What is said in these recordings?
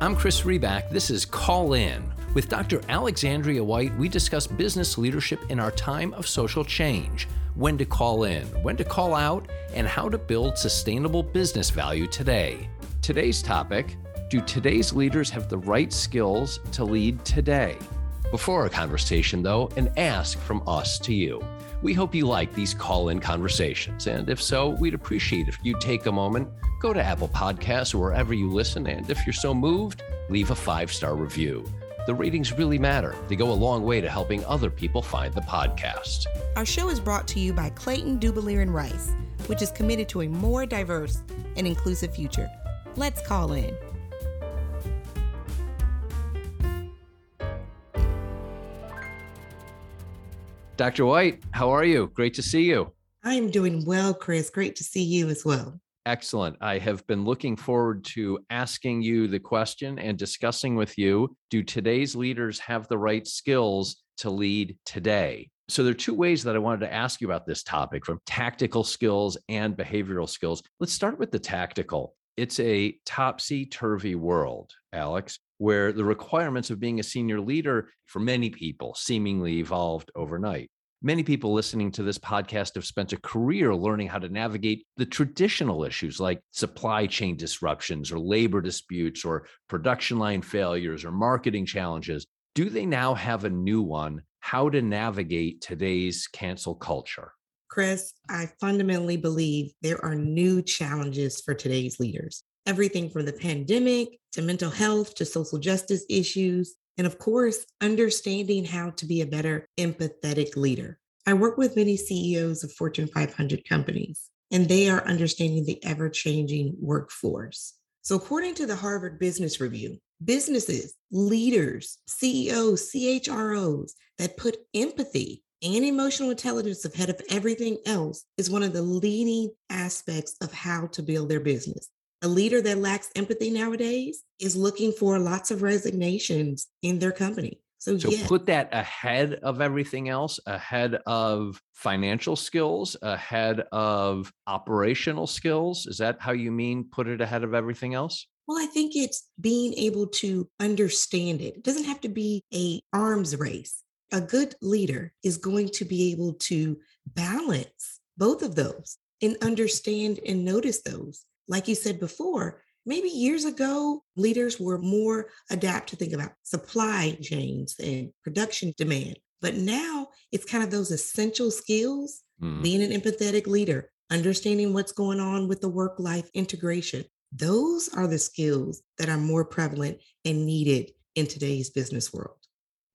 I'm Chris Riback. This is Call In. With Dr. Alexandria White, we discuss business leadership in our time of social change, when to call in, when to call out, and how to build sustainable business value today. Today's topic Do today's leaders have the right skills to lead today? Before our conversation, though, an ask from us to you. We hope you like these call in conversations, and if so, we'd appreciate if you take a moment Go to Apple Podcasts or wherever you listen, and if you're so moved, leave a five star review. The ratings really matter. They go a long way to helping other people find the podcast. Our show is brought to you by Clayton Dubilier and Rice, which is committed to a more diverse and inclusive future. Let's call in. Dr. White, how are you? Great to see you. I'm doing well, Chris. Great to see you as well. Excellent. I have been looking forward to asking you the question and discussing with you do today's leaders have the right skills to lead today? So, there are two ways that I wanted to ask you about this topic from tactical skills and behavioral skills. Let's start with the tactical. It's a topsy turvy world, Alex, where the requirements of being a senior leader for many people seemingly evolved overnight. Many people listening to this podcast have spent a career learning how to navigate the traditional issues like supply chain disruptions or labor disputes or production line failures or marketing challenges. Do they now have a new one? How to navigate today's cancel culture? Chris, I fundamentally believe there are new challenges for today's leaders. Everything from the pandemic to mental health to social justice issues and of course, understanding how to be a better empathetic leader. I work with many CEOs of Fortune 500 companies, and they are understanding the ever changing workforce. So, according to the Harvard Business Review, businesses, leaders, CEOs, CHROs that put empathy and emotional intelligence ahead of everything else is one of the leading aspects of how to build their business. A leader that lacks empathy nowadays is looking for lots of resignations in their company. So, so yeah. put that ahead of everything else, ahead of financial skills, ahead of operational skills. Is that how you mean put it ahead of everything else? Well, I think it's being able to understand it. It doesn't have to be a arms race. A good leader is going to be able to balance both of those and understand and notice those like you said before, maybe years ago, leaders were more adapt to think about supply chains and production demand. But now it's kind of those essential skills mm. being an empathetic leader, understanding what's going on with the work life integration. Those are the skills that are more prevalent and needed in today's business world.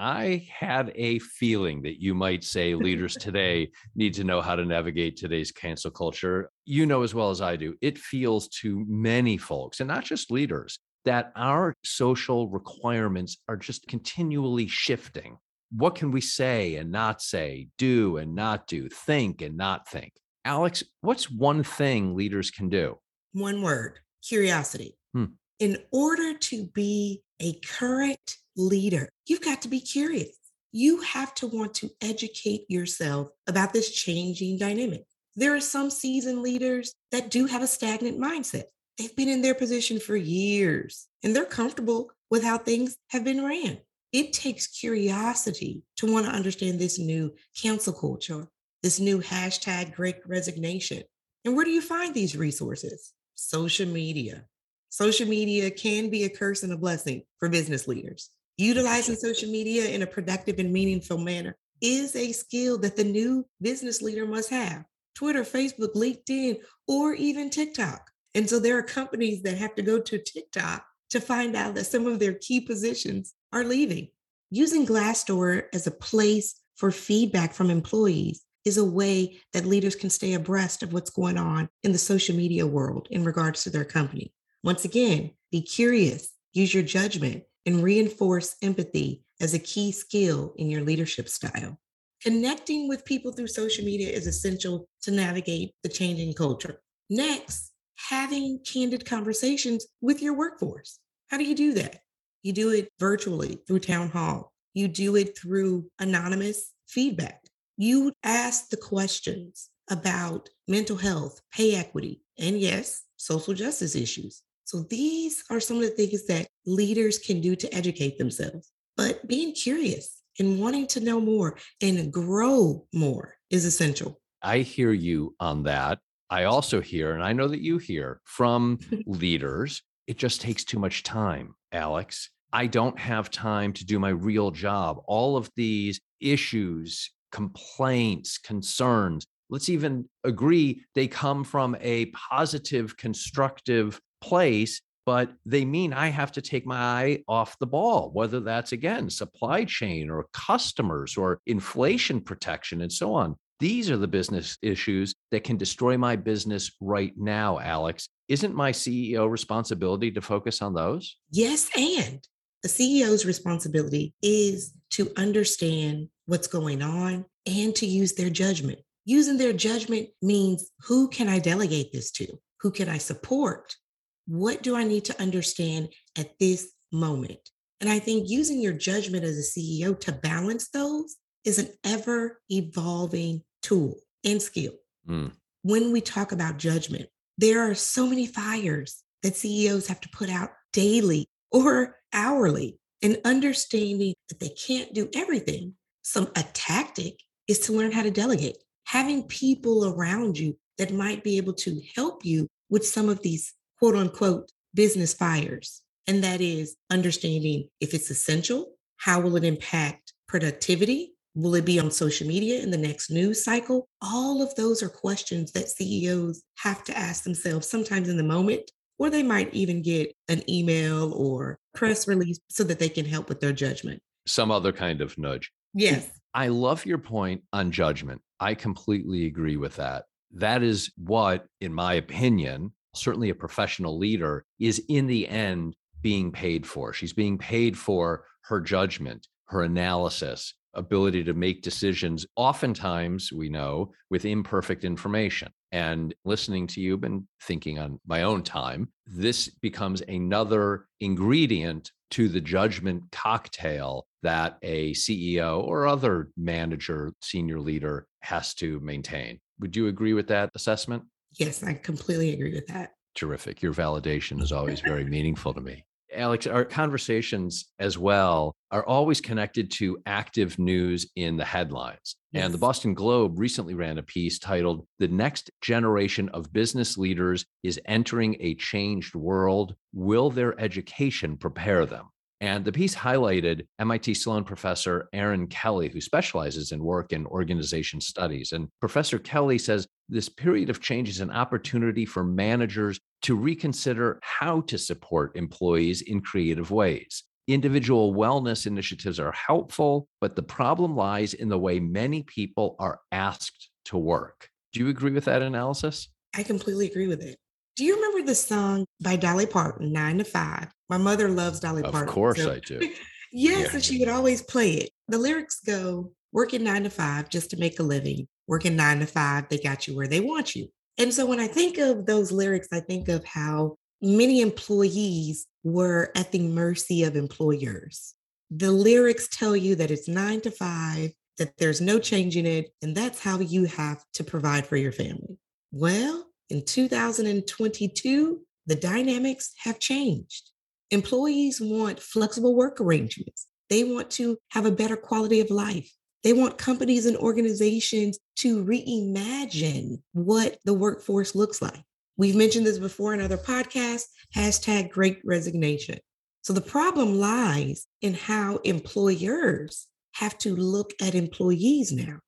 I had a feeling that you might say leaders today need to know how to navigate today's cancel culture. You know as well as I do, it feels to many folks, and not just leaders, that our social requirements are just continually shifting. What can we say and not say, do and not do, think and not think? Alex, what's one thing leaders can do? One word curiosity. Hmm. In order to be a current leader, you've got to be curious. You have to want to educate yourself about this changing dynamic. There are some seasoned leaders that do have a stagnant mindset. They've been in their position for years and they're comfortable with how things have been ran. It takes curiosity to want to understand this new cancel culture, this new hashtag great resignation. And where do you find these resources? Social media. Social media can be a curse and a blessing for business leaders. Utilizing social media in a productive and meaningful manner is a skill that the new business leader must have. Twitter, Facebook, LinkedIn, or even TikTok. And so there are companies that have to go to TikTok to find out that some of their key positions are leaving. Using Glassdoor as a place for feedback from employees is a way that leaders can stay abreast of what's going on in the social media world in regards to their company. Once again, be curious, use your judgment, and reinforce empathy as a key skill in your leadership style. Connecting with people through social media is essential to navigate the changing culture. Next, having candid conversations with your workforce. How do you do that? You do it virtually through town hall. You do it through anonymous feedback. You ask the questions about mental health, pay equity, and yes, social justice issues. So these are some of the things that leaders can do to educate themselves. But being curious and wanting to know more and grow more is essential. I hear you on that. I also hear, and I know that you hear from leaders, it just takes too much time, Alex. I don't have time to do my real job. All of these issues, complaints, concerns, let's even agree they come from a positive, constructive place, but they mean I have to take my eye off the ball, whether that's again supply chain or customers or inflation protection and so on. These are the business issues that can destroy my business right now, Alex. Isn't my CEO responsibility to focus on those? Yes, and the CEO's responsibility is to understand what's going on and to use their judgment. Using their judgment means who can I delegate this to? Who can I support? What do I need to understand at this moment? And I think using your judgment as a CEO to balance those is an ever evolving tool and skill. Mm. When we talk about judgment, there are so many fires that CEOs have to put out daily or hourly and understanding that they can't do everything. Some a tactic is to learn how to delegate, having people around you that might be able to help you with some of these quote unquote business fires. And that is understanding if it's essential, how will it impact productivity? Will it be on social media in the next news cycle? All of those are questions that CEOs have to ask themselves sometimes in the moment, or they might even get an email or press release so that they can help with their judgment. Some other kind of nudge. Yes. I love your point on judgment. I completely agree with that. That is what, in my opinion, certainly a professional leader is in the end being paid for. She's being paid for her judgment, her analysis, ability to make decisions, oftentimes, we know, with imperfect information. And listening to you and thinking on my own time, this becomes another ingredient to the judgment cocktail that a CEO or other manager, senior leader has to maintain. Would you agree with that assessment? Yes, I completely agree with that. Terrific. Your validation is always very meaningful to me. Alex, our conversations as well are always connected to active news in the headlines. Yes. And the Boston Globe recently ran a piece titled The Next Generation of Business Leaders is Entering a Changed World. Will their education prepare them? And the piece highlighted MIT Sloan professor Erin Kelly, who specializes in work and organization studies. And Professor Kelly says this period of change is an opportunity for managers to reconsider how to support employees in creative ways. Individual wellness initiatives are helpful, but the problem lies in the way many people are asked to work. Do you agree with that analysis? I completely agree with it. Do you remember the song by Dolly Parton, Nine to Five? My mother loves Dolly of Parton. Of course so. I do. yes, yeah. and she would always play it. The lyrics go, working nine to five just to make a living, working nine to five, they got you where they want you. And so when I think of those lyrics, I think of how many employees were at the mercy of employers. The lyrics tell you that it's nine to five, that there's no changing it, and that's how you have to provide for your family. Well, in 2022, the dynamics have changed. Employees want flexible work arrangements. They want to have a better quality of life. They want companies and organizations to reimagine what the workforce looks like. We've mentioned this before in other podcasts, hashtag great resignation. So the problem lies in how employers have to look at employees now.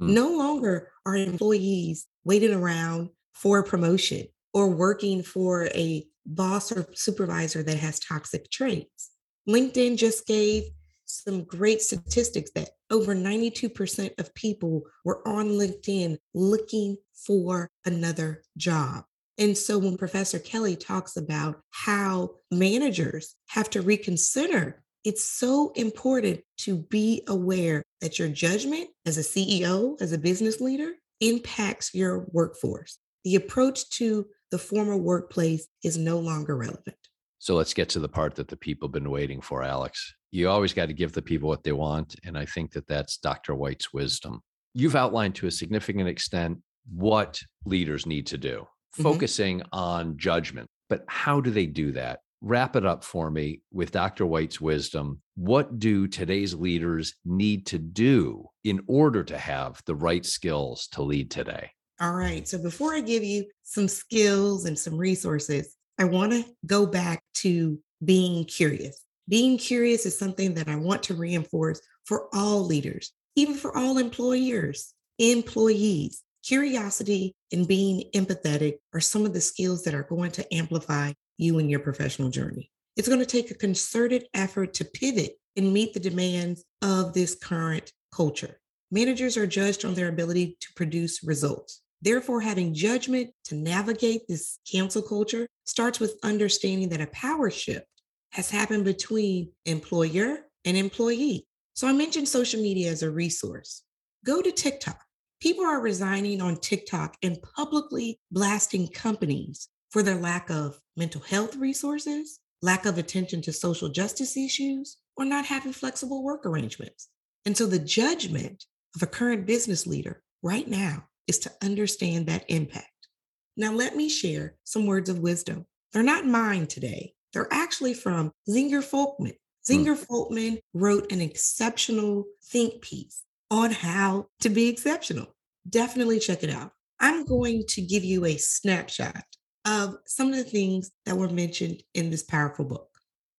Mm. No longer are employees waiting around for promotion or working for a boss or supervisor that has toxic traits. LinkedIn just gave some great statistics that over 92% of people were on LinkedIn looking for another job. And so when Professor Kelly talks about how managers have to reconsider, it's so important to be aware that your judgment as a CEO, as a business leader, impacts your workforce. The approach to the former workplace is no longer relevant. So let's get to the part that the people have been waiting for, Alex. You always got to give the people what they want. And I think that that's Dr. White's wisdom. You've outlined to a significant extent what leaders need to do, mm-hmm. focusing on judgment. But how do they do that? Wrap it up for me with Dr. White's wisdom. What do today's leaders need to do in order to have the right skills to lead today? All right. So before I give you some skills and some resources, I want to go back to being curious. Being curious is something that I want to reinforce for all leaders, even for all employers, employees. Curiosity and being empathetic are some of the skills that are going to amplify you in your professional journey. It's going to take a concerted effort to pivot and meet the demands of this current culture. Managers are judged on their ability to produce results. Therefore, having judgment to navigate this cancel culture starts with understanding that a power shift has happened between employer and employee. So I mentioned social media as a resource. Go to TikTok. People are resigning on TikTok and publicly blasting companies for their lack of mental health resources, lack of attention to social justice issues, or not having flexible work arrangements. And so the judgment of a current business leader right now is to understand that impact. Now, let me share some words of wisdom. They're not mine today, they're actually from Zenger Folkman. Zenger hmm. Folkman wrote an exceptional think piece on how to be exceptional. Definitely check it out. I'm going to give you a snapshot of some of the things that were mentioned in this powerful book.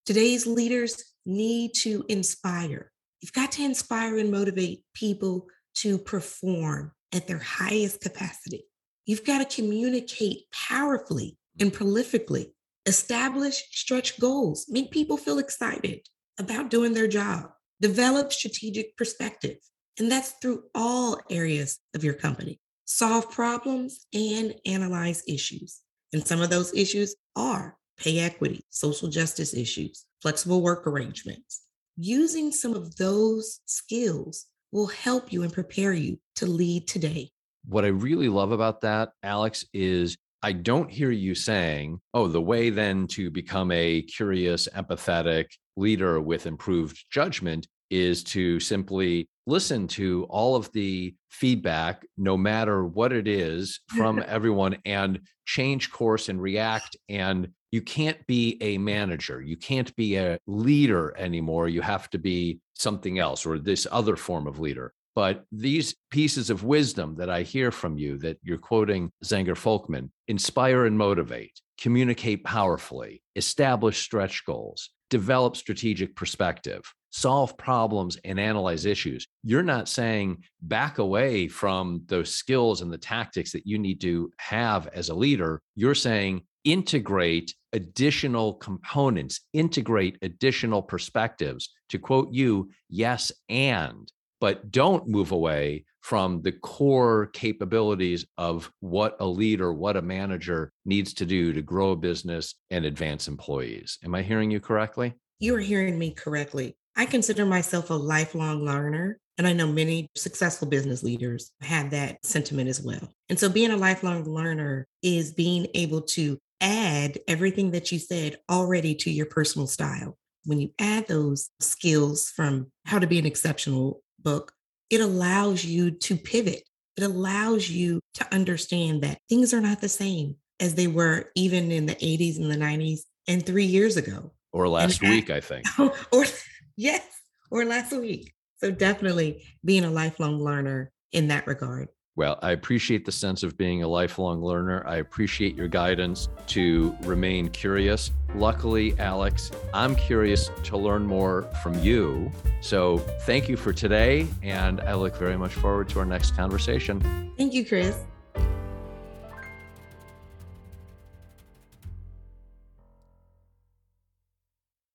Today's leaders need to inspire. You've got to inspire and motivate people to perform at their highest capacity. You've got to communicate powerfully and prolifically, establish stretch goals, make people feel excited about doing their job, develop strategic perspective. And that's through all areas of your company. Solve problems and analyze issues. And some of those issues are pay equity, social justice issues, flexible work arrangements. Using some of those skills will help you and prepare you to lead today. What I really love about that, Alex, is I don't hear you saying, oh, the way then to become a curious, empathetic leader with improved judgment is to simply listen to all of the feedback, no matter what it is, from everyone and change course and react and you can't be a manager. You can't be a leader anymore. You have to be something else or this other form of leader. But these pieces of wisdom that i hear from you that you're quoting zenger folkman inspire and motivate. Communicate powerfully. Establish stretch goals. Develop strategic perspective solve problems and analyze issues. You're not saying back away from those skills and the tactics that you need to have as a leader. You're saying integrate additional components, integrate additional perspectives. To quote you, yes, and, but don't move away from the core capabilities of what a leader, what a manager needs to do to grow a business and advance employees. Am I hearing you correctly? You are hearing me correctly. I consider myself a lifelong learner. And I know many successful business leaders have that sentiment as well. And so being a lifelong learner is being able to add everything that you said already to your personal style. When you add those skills from how to be an exceptional book, it allows you to pivot. It allows you to understand that things are not the same as they were even in the 80s and the 90s and three years ago. Or last week, I think. or Yes, or last week. So definitely being a lifelong learner in that regard. Well, I appreciate the sense of being a lifelong learner. I appreciate your guidance to remain curious. Luckily, Alex, I'm curious to learn more from you. So thank you for today. And I look very much forward to our next conversation. Thank you, Chris.